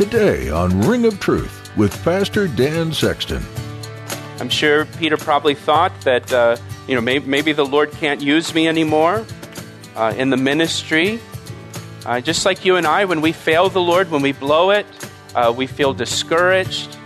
Today on Ring of Truth with Pastor Dan Sexton. I'm sure Peter probably thought that, uh, you know, maybe, maybe, the Lord can't use me anymore uh, in the ministry. Uh, just like you and I, when we fail the Lord, when we blow it, uh, we feel discouraged.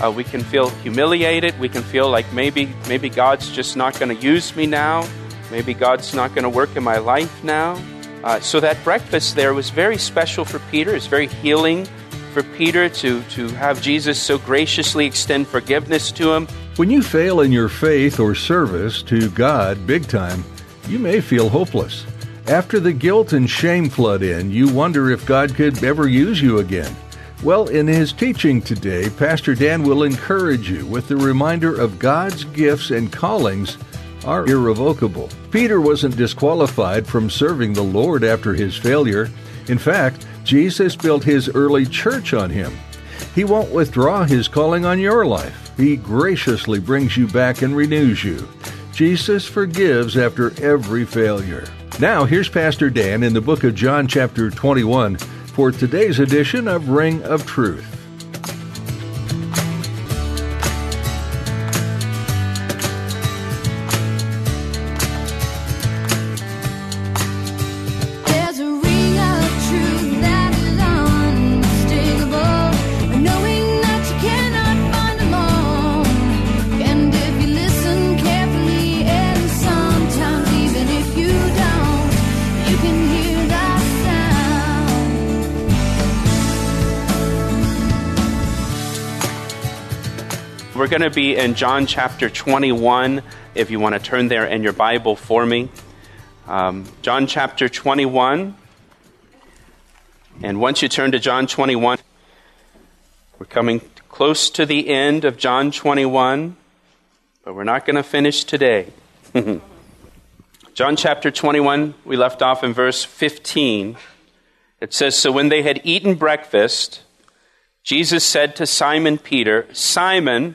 Uh, we can feel humiliated. We can feel like maybe, maybe God's just not going to use me now. Maybe God's not going to work in my life now. Uh, so that breakfast there was very special for Peter. It's very healing for Peter to, to have Jesus so graciously extend forgiveness to him. When you fail in your faith or service to God big time, you may feel hopeless. After the guilt and shame flood in, you wonder if God could ever use you again. Well, in his teaching today, Pastor Dan will encourage you with the reminder of God's gifts and callings are irrevocable. Peter wasn't disqualified from serving the Lord after his failure. In fact, Jesus built his early church on him. He won't withdraw his calling on your life. He graciously brings you back and renews you. Jesus forgives after every failure. Now, here's Pastor Dan in the book of John, chapter 21, for today's edition of Ring of Truth. To be in John chapter 21, if you want to turn there in your Bible for me. Um, John chapter 21. And once you turn to John 21, we're coming close to the end of John 21, but we're not going to finish today. John chapter 21, we left off in verse 15. It says So when they had eaten breakfast, Jesus said to Simon Peter, Simon,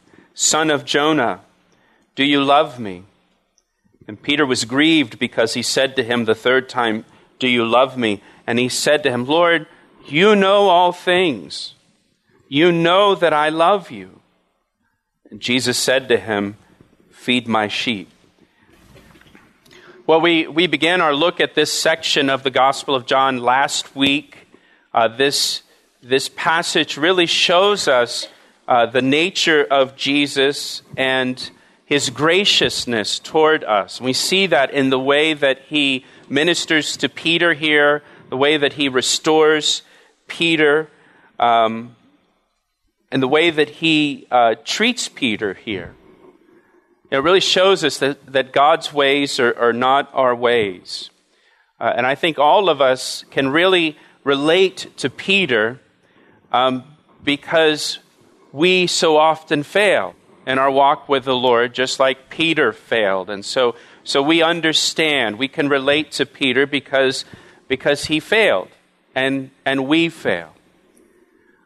son of Jonah, do you love me? And Peter was grieved because he said to him the third time, Do you love me? And he said to him, Lord, you know all things. You know that I love you. And Jesus said to him, Feed my sheep. Well, we, we began our look at this section of the Gospel of John last week. Uh, this, this passage really shows us uh, the nature of Jesus and his graciousness toward us. We see that in the way that he ministers to Peter here, the way that he restores Peter, um, and the way that he uh, treats Peter here. It really shows us that, that God's ways are, are not our ways. Uh, and I think all of us can really relate to Peter um, because we so often fail in our walk with the Lord, just like Peter failed. And so, so we understand, we can relate to Peter because, because he failed and, and we fail.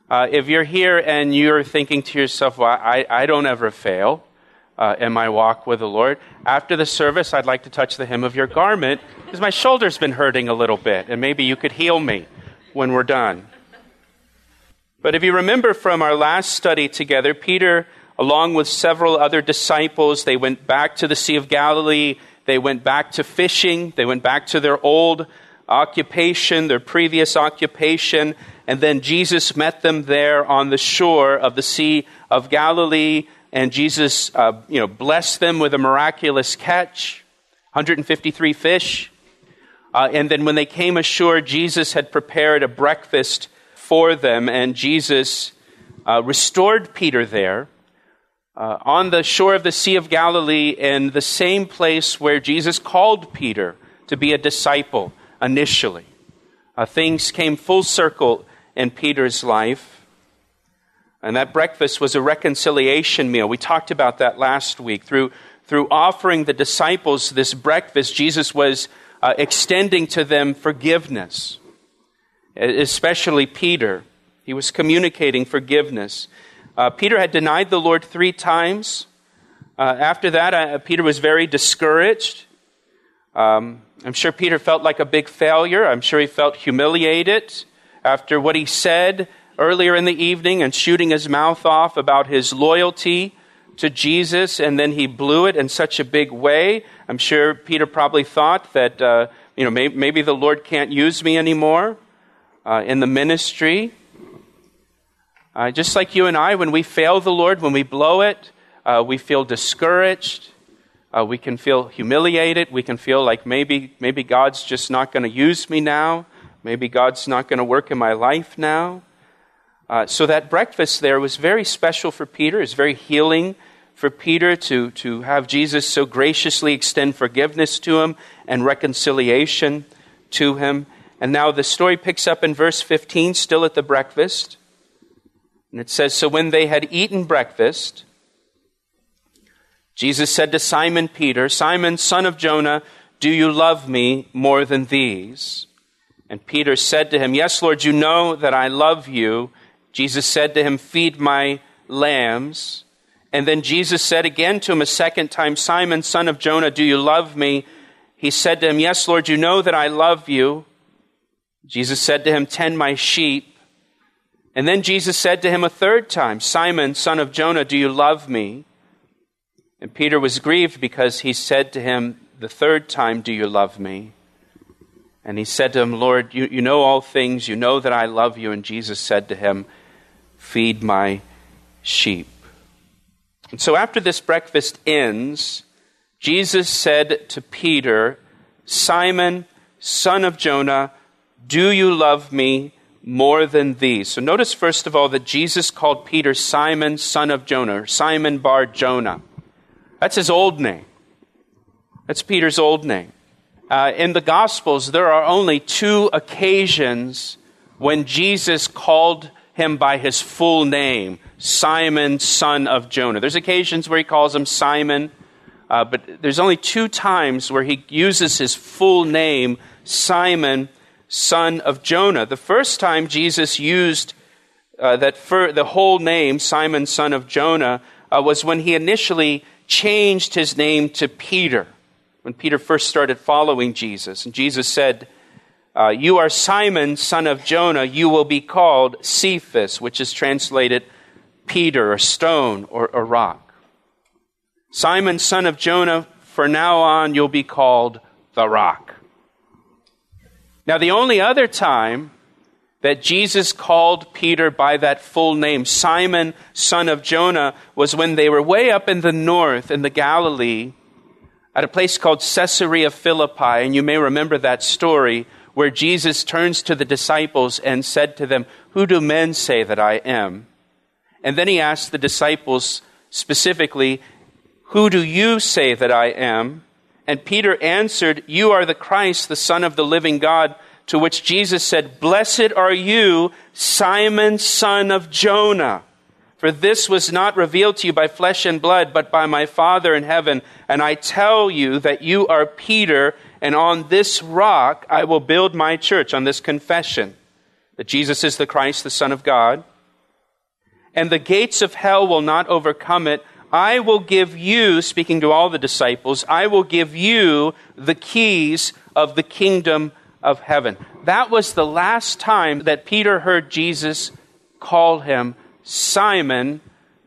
Uh, if you're here and you're thinking to yourself, well, I, I don't ever fail uh, in my walk with the Lord, after the service, I'd like to touch the hem of your garment because my shoulder's been hurting a little bit, and maybe you could heal me when we're done. But if you remember from our last study together, Peter, along with several other disciples, they went back to the Sea of Galilee. They went back to fishing. They went back to their old occupation, their previous occupation. And then Jesus met them there on the shore of the Sea of Galilee. And Jesus, uh, you know, blessed them with a miraculous catch 153 fish. Uh, and then when they came ashore, Jesus had prepared a breakfast for them. And Jesus uh, restored Peter there uh, on the shore of the Sea of Galilee in the same place where Jesus called Peter to be a disciple initially. Uh, things came full circle in Peter's life. And that breakfast was a reconciliation meal. We talked about that last week. Through, through offering the disciples this breakfast, Jesus was uh, extending to them forgiveness, especially Peter. He was communicating forgiveness. Uh, Peter had denied the Lord three times. Uh, after that, uh, Peter was very discouraged. Um, I'm sure Peter felt like a big failure. I'm sure he felt humiliated after what he said earlier in the evening and shooting his mouth off about his loyalty to Jesus, and then he blew it in such a big way. I'm sure Peter probably thought that, uh, you know, maybe, maybe, the Lord can't use me anymore uh, in the ministry. Uh, just like you and I, when we fail the Lord, when we blow it, uh, we feel discouraged. Uh, we can feel humiliated. We can feel like maybe, maybe God's just not going to use me now. Maybe God's not going to work in my life now. Uh, so that breakfast there was very special for Peter. It's very healing for Peter to, to have Jesus so graciously extend forgiveness to him and reconciliation to him. And now the story picks up in verse 15, still at the breakfast. And it says So when they had eaten breakfast, Jesus said to Simon Peter, Simon, son of Jonah, do you love me more than these? And Peter said to him, Yes, Lord, you know that I love you. Jesus said to him, Feed my lambs. And then Jesus said again to him a second time, Simon, son of Jonah, do you love me? He said to him, Yes, Lord, you know that I love you. Jesus said to him, Tend my sheep. And then Jesus said to him a third time, Simon, son of Jonah, do you love me? And Peter was grieved because he said to him the third time, Do you love me? And he said to him, Lord, you, you know all things. You know that I love you. And Jesus said to him, Feed my sheep. And so after this breakfast ends, Jesus said to Peter, Simon, son of Jonah, do you love me? more than these. So notice, first of all, that Jesus called Peter Simon, son of Jonah, Simon bar Jonah. That's his old name. That's Peter's old name. Uh, in the Gospels, there are only two occasions when Jesus called him by his full name, Simon, son of Jonah. There's occasions where he calls him Simon, uh, but there's only two times where he uses his full name, Simon, son of Jonah. The first time Jesus used uh, that for the whole name, Simon, son of Jonah, uh, was when he initially changed his name to Peter, when Peter first started following Jesus. And Jesus said, uh, You are Simon, son of Jonah, you will be called Cephas, which is translated Peter, or stone, or, or rock. Simon, son of Jonah, for now on you'll be called the rock. Now, the only other time that Jesus called Peter by that full name, Simon, son of Jonah, was when they were way up in the north in the Galilee at a place called Caesarea Philippi. And you may remember that story where Jesus turns to the disciples and said to them, Who do men say that I am? And then he asked the disciples specifically, Who do you say that I am? And Peter answered, You are the Christ, the Son of the living God. To which Jesus said, Blessed are you, Simon, son of Jonah. For this was not revealed to you by flesh and blood, but by my Father in heaven. And I tell you that you are Peter, and on this rock I will build my church, on this confession that Jesus is the Christ, the Son of God. And the gates of hell will not overcome it. I will give you, speaking to all the disciples, I will give you the keys of the kingdom of heaven. That was the last time that Peter heard Jesus call him Simon,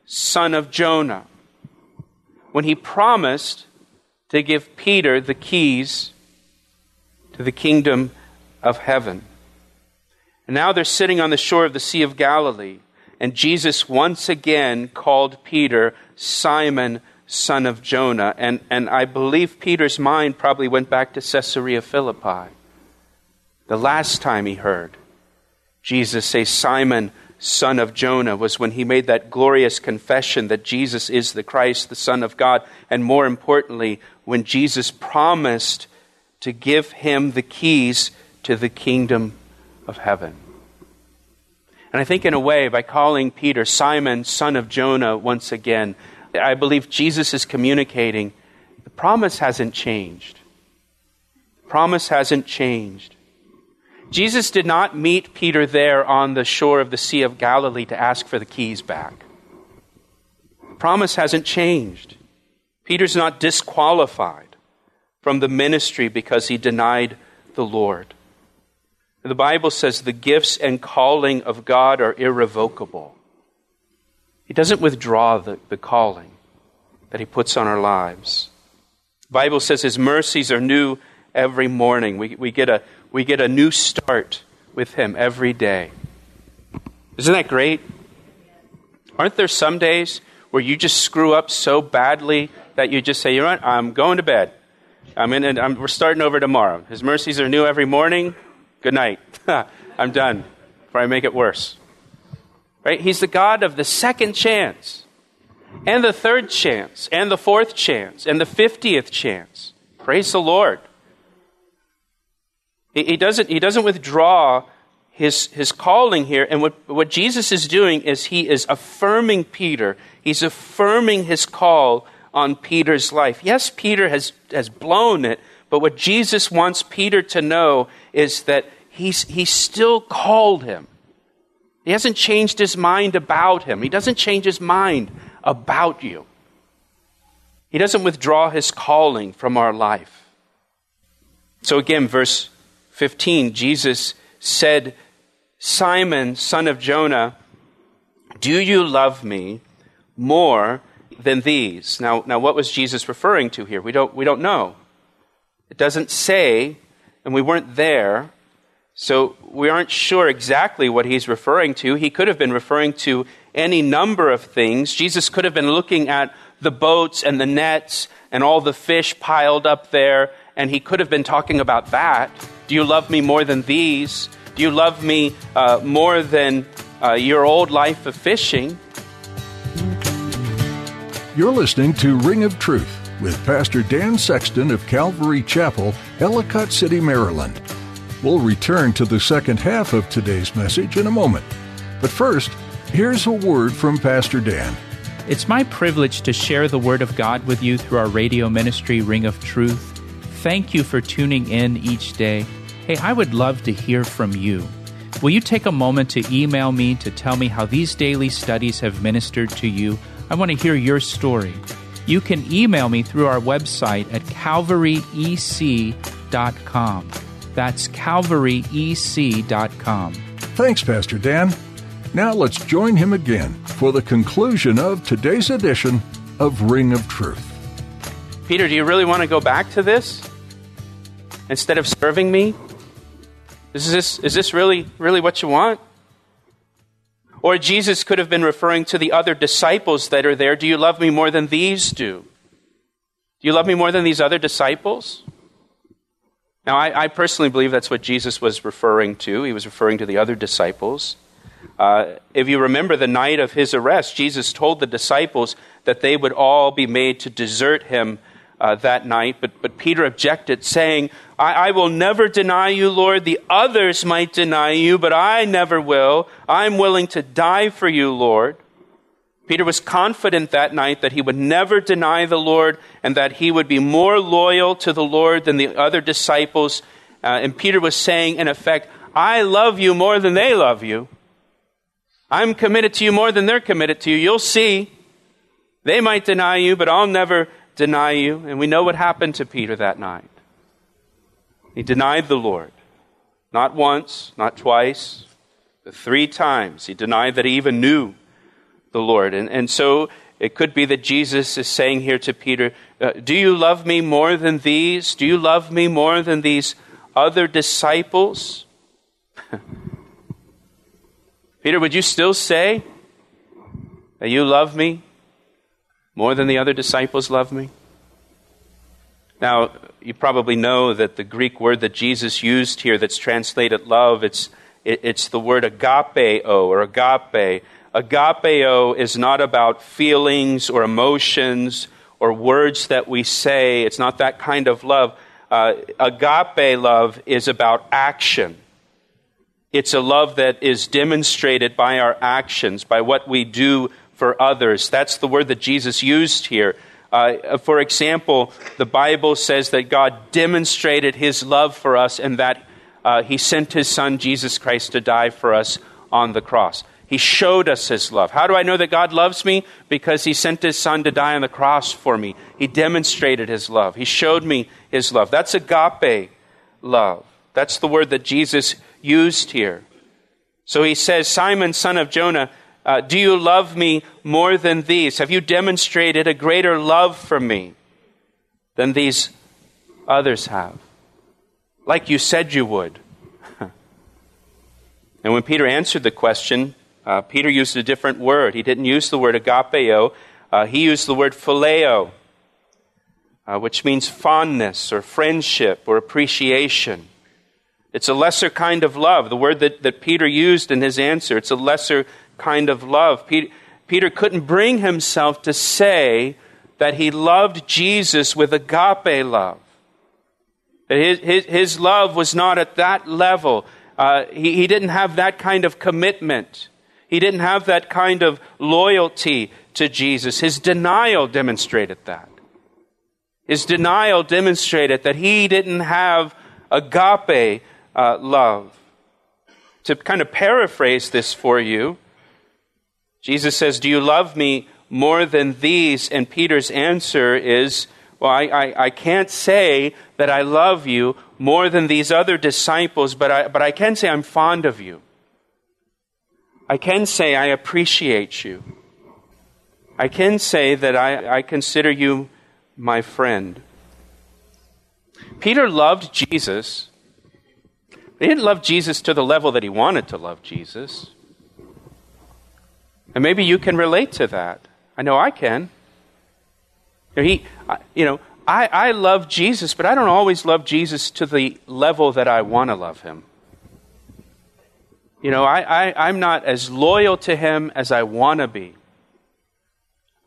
son of Jonah, when he promised to give Peter the keys to the kingdom of heaven. And now they're sitting on the shore of the Sea of Galilee. And Jesus once again called Peter Simon, son of Jonah. And, and I believe Peter's mind probably went back to Caesarea Philippi. The last time he heard Jesus say, Simon, son of Jonah, was when he made that glorious confession that Jesus is the Christ, the Son of God. And more importantly, when Jesus promised to give him the keys to the kingdom of heaven. And I think, in a way, by calling Peter Simon, son of Jonah, once again, I believe Jesus is communicating the promise hasn't changed. The promise hasn't changed. Jesus did not meet Peter there on the shore of the Sea of Galilee to ask for the keys back. The promise hasn't changed. Peter's not disqualified from the ministry because he denied the Lord. The Bible says the gifts and calling of God are irrevocable. He doesn't withdraw the, the calling that He puts on our lives. The Bible says His mercies are new every morning. We, we, get a, we get a new start with Him every day. Isn't that great? Aren't there some days where you just screw up so badly that you just say, you know what, I'm going to bed. I'm in, and I'm, we're starting over tomorrow. His mercies are new every morning. Good night. I'm done before I make it worse. Right? He's the God of the second chance, and the third chance, and the fourth chance, and the fiftieth chance. Praise the Lord. He, he, doesn't, he doesn't withdraw his, his calling here. And what, what Jesus is doing is he is affirming Peter. He's affirming his call on Peter's life. Yes, Peter has, has blown it, but what Jesus wants Peter to know is that he's, he still called him. He hasn't changed his mind about him. He doesn't change his mind about you. He doesn't withdraw his calling from our life. So again, verse 15, Jesus said, Simon, son of Jonah, do you love me more than these? Now, now what was Jesus referring to here? We don't, we don't know. It doesn't say, and we weren't there. So we aren't sure exactly what he's referring to. He could have been referring to any number of things. Jesus could have been looking at the boats and the nets and all the fish piled up there, and he could have been talking about that. Do you love me more than these? Do you love me uh, more than uh, your old life of fishing? You're listening to Ring of Truth with Pastor Dan Sexton of Calvary Chapel, Ellicott City, Maryland. We'll return to the second half of today's message in a moment. But first, here's a word from Pastor Dan. It's my privilege to share the Word of God with you through our radio ministry, Ring of Truth. Thank you for tuning in each day. Hey, I would love to hear from you. Will you take a moment to email me to tell me how these daily studies have ministered to you? I want to hear your story. You can email me through our website at calvaryec.com. That's calvaryec.com. Thanks, Pastor Dan. Now let's join him again for the conclusion of today's edition of Ring of Truth. Peter, do you really want to go back to this? Instead of serving me? Is this, is this really, really what you want? Or Jesus could have been referring to the other disciples that are there. Do you love me more than these do? Do you love me more than these other disciples? Now, I, I, personally believe that's what Jesus was referring to. He was referring to the other disciples. Uh, if you remember the night of his arrest, Jesus told the disciples that they would all be made to desert him uh, that night. But, but Peter objected, saying, I, I will never deny you, Lord. The others might deny you, but I never will. I'm willing to die for you, Lord. Peter was confident that night that he would never deny the Lord and that he would be more loyal to the Lord than the other disciples. Uh, and Peter was saying, in effect, I love you more than they love you. I'm committed to you more than they're committed to you. You'll see. They might deny you, but I'll never deny you. And we know what happened to Peter that night. He denied the Lord. Not once, not twice, but three times. He denied that he even knew the Lord. And, and so it could be that Jesus is saying here to Peter, uh, Do you love me more than these? Do you love me more than these other disciples? Peter, would you still say that you love me more than the other disciples love me? Now, you probably know that the Greek word that Jesus used here that's translated love, it's, it, it's the word agapeo or agape. Agapeo is not about feelings or emotions or words that we say. It's not that kind of love. Uh, agape love is about action. It's a love that is demonstrated by our actions, by what we do for others. That's the word that Jesus used here. Uh, for example, the Bible says that God demonstrated his love for us and that uh, he sent his son, Jesus Christ, to die for us on the cross. He showed us his love. How do I know that God loves me? Because he sent his son to die on the cross for me. He demonstrated his love. He showed me his love. That's agape love. That's the word that Jesus used here. So he says, Simon, son of Jonah, uh, do you love me more than these? Have you demonstrated a greater love for me than these others have? Like you said you would. and when Peter answered the question, uh, Peter used a different word. He didn't use the word agapeo, uh, he used the word phileo, uh, which means fondness or friendship or appreciation. It's a lesser kind of love. The word that, that Peter used in his answer, it's a lesser kind of love. Peter, couldn't bring himself to say that he loved Jesus with agape love. That his, his, his love was not at that level. Uh, he, he didn't have that kind of commitment. He didn't have that kind of loyalty to Jesus. His denial demonstrated that. His denial demonstrated that he didn't have agape uh, love. To kind of paraphrase this for you, Jesus says, Do you love me more than these? And Peter's answer is, Well, I, I, I, can't say that I love you more than these other disciples, but I, but I can say I'm fond of you. I can say I appreciate you. I can say that I, I consider you my friend. Peter loved Jesus. He didn't love Jesus to the level that he wanted to love Jesus. And maybe you can relate to that. I know I can. You know, he, you know I, I love Jesus, but I don't always love Jesus to the level that I want to love him. You know, I, I, I'm not as loyal to him as I want to be.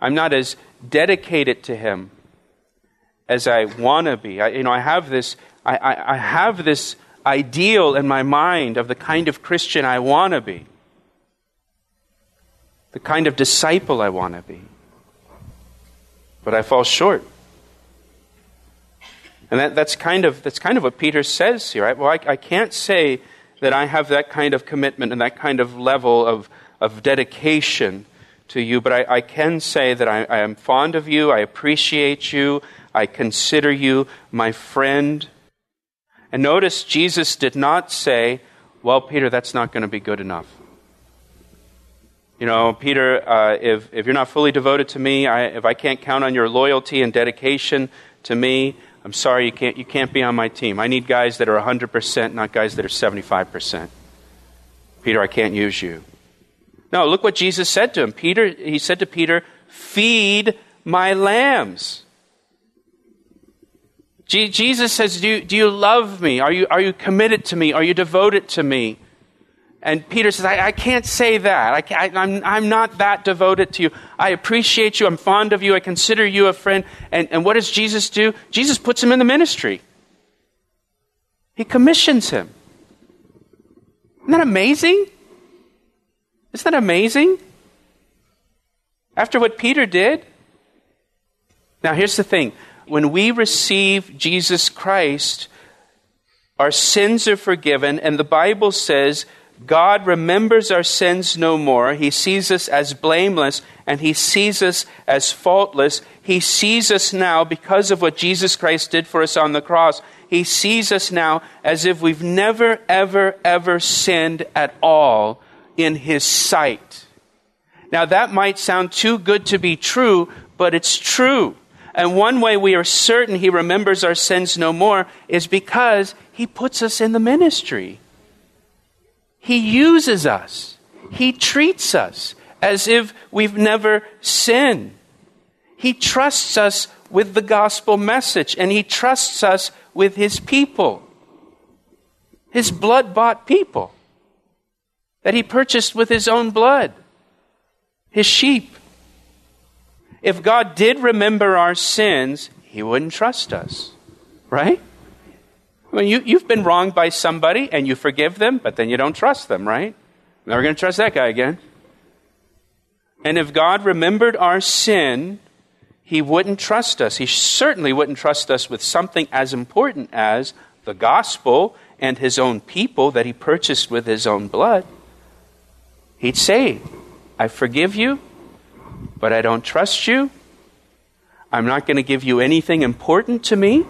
I'm not as dedicated to him as I want to be. I, you know, I have this, I, I, I have this ideal in my mind of the kind of Christian I want to be the kind of disciple I want to be. But I fall short. And that, that's, kind of, that's kind of what Peter says here. Right? Well, I, I can't say that I have that kind of commitment and that kind of level of, of dedication to you, but I, I can say that I, I am fond of you, I appreciate you, I consider you my friend. And notice Jesus did not say, Well, Peter, that's not going to be good enough. You know, Peter, uh, if, if you're not fully devoted to me, I, if I can't count on your loyalty and dedication to me, I'm sorry, you can't, you can't be on my team. I need guys that are 100%, not guys that are 75%. Peter, I can't use you. No, look what Jesus said to him. Peter, he said to Peter, feed my lambs. Jesus says, do you, do you love me? Are you, are you committed to me? Are you devoted to me? And Peter says, I, I can't say that. I am I'm, not that devoted to you. I appreciate you. I'm fond of you. I consider you a friend. And, and what does Jesus do? Jesus puts him in the ministry. He commissions him. Isn't that amazing? Isn't that amazing? After what Peter did? Now, here's the thing when we receive Jesus Christ, our sins are forgiven, and the Bible says God remembers our sins no more. He sees us as blameless and he sees us as faultless. He sees us now because of what Jesus Christ did for us on the cross. He sees us now as if we've never, ever, ever sinned at all in his sight. Now that might sound too good to be true, but it's true. And one way we are certain he remembers our sins no more is because he puts us in the ministry. He uses us. He treats us as if we've never sinned. He trusts us with the gospel message, and He trusts us with His people, His blood bought people that He purchased with His own blood, His sheep. If God did remember our sins, He wouldn't trust us, right? I mean, you, you've been wronged by somebody and you forgive them, but then you don't trust them, right? Never going to trust that guy again. And if God remembered our sin, He wouldn't trust us. He certainly wouldn't trust us with something as important as the gospel and His own people that He purchased with His own blood. He'd say, I forgive you, but I don't trust you. I'm not going to give you anything important to me.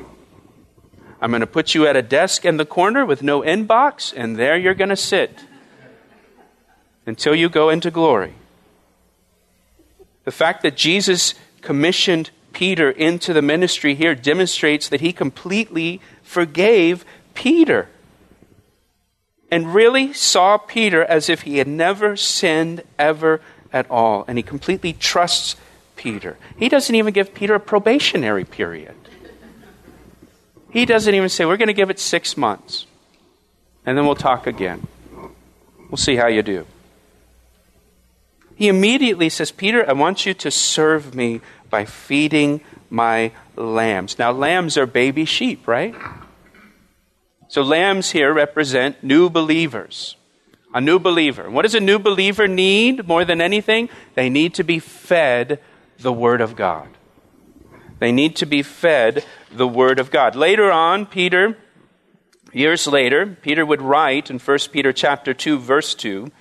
I'm going to put you at a desk in the corner with no inbox, and there you're going to sit until you go into glory. The fact that Jesus commissioned Peter into the ministry here demonstrates that he completely forgave Peter and really saw Peter as if he had never sinned ever at all. And he completely trusts Peter. He doesn't even give Peter a probationary period. He doesn't even say, We're going to give it six months, and then we'll talk again. We'll see how you do. He immediately says, Peter, I want you to serve me by feeding my lambs. Now, lambs are baby sheep, right? So, lambs here represent new believers. A new believer. What does a new believer need more than anything? They need to be fed the Word of God. They need to be fed the Word of God. Later on, Peter, years later, Peter would write in 1 Peter chapter 2, verse 2,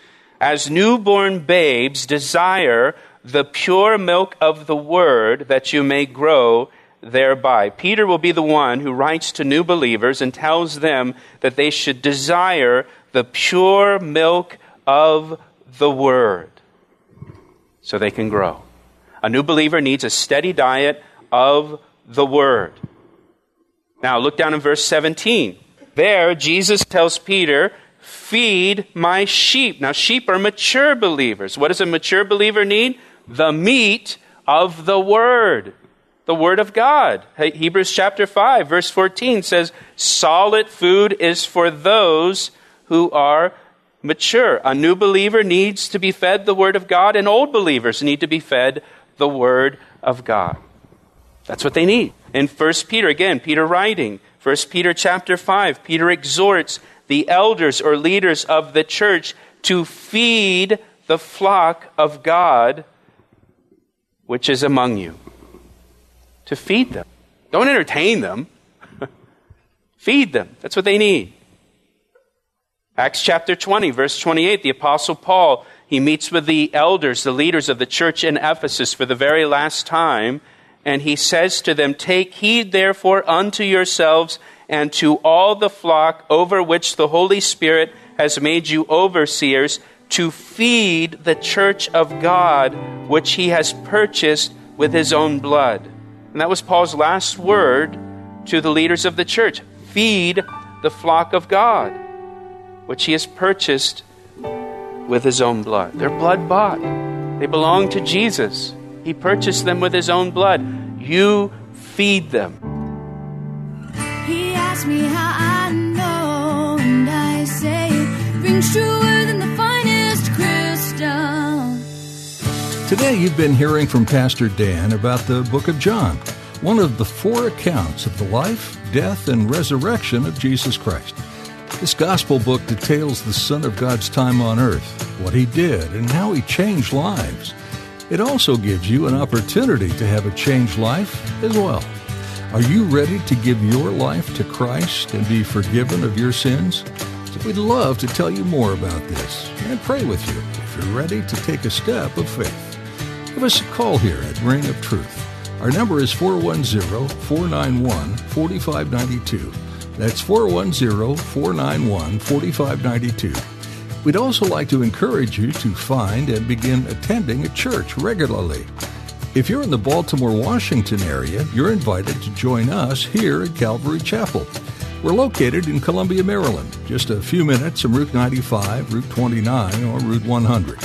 as newborn babes desire the pure milk of the Word that you may grow thereby. Peter will be the one who writes to new believers and tells them that they should desire the pure milk of the Word so they can grow. A new believer needs a steady diet of the word. Now, look down in verse 17. There, Jesus tells Peter, Feed my sheep. Now, sheep are mature believers. What does a mature believer need? The meat of the word, the word of God. Hebrews chapter 5, verse 14 says, Solid food is for those who are mature. A new believer needs to be fed the word of God, and old believers need to be fed the word of God. That's what they need. In 1 Peter, again, Peter writing, 1 Peter chapter 5, Peter exhorts the elders or leaders of the church to feed the flock of God which is among you. To feed them. Don't entertain them. feed them. That's what they need. Acts chapter 20, verse 28, the Apostle Paul, he meets with the elders, the leaders of the church in Ephesus for the very last time and he says to them, Take heed therefore unto yourselves and to all the flock over which the Holy Spirit has made you overseers to feed the church of God, which he has purchased with his own blood. And that was Paul's last word to the leaders of the church feed the flock of God, which he has purchased with his own blood. They're blood bought, they belong to Jesus. He purchased them with his own blood. You feed them. He asked me how I know, and I say it rings truer than the finest crystal. Today, you've been hearing from Pastor Dan about the book of John, one of the four accounts of the life, death, and resurrection of Jesus Christ. This gospel book details the Son of God's time on earth, what he did, and how he changed lives. It also gives you an opportunity to have a changed life as well. Are you ready to give your life to Christ and be forgiven of your sins? We'd love to tell you more about this and pray with you if you're ready to take a step of faith. Give us a call here at Ring of Truth. Our number is 410 491 4592. That's 410 491 4592. We'd also like to encourage you to find and begin attending a church regularly. If you're in the Baltimore, Washington area, you're invited to join us here at Calvary Chapel. We're located in Columbia, Maryland, just a few minutes from Route 95, Route 29, or Route 100.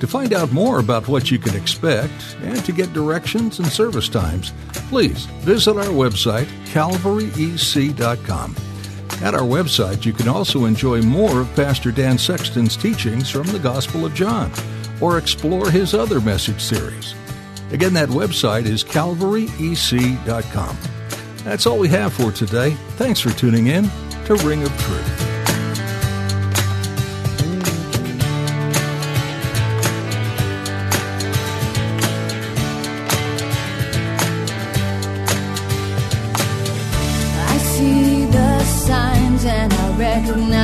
To find out more about what you can expect and to get directions and service times, please visit our website, calvaryec.com. At our website, you can also enjoy more of Pastor Dan Sexton's teachings from the Gospel of John or explore his other message series. Again, that website is calvaryec.com. That's all we have for today. Thanks for tuning in to Ring of Truth. And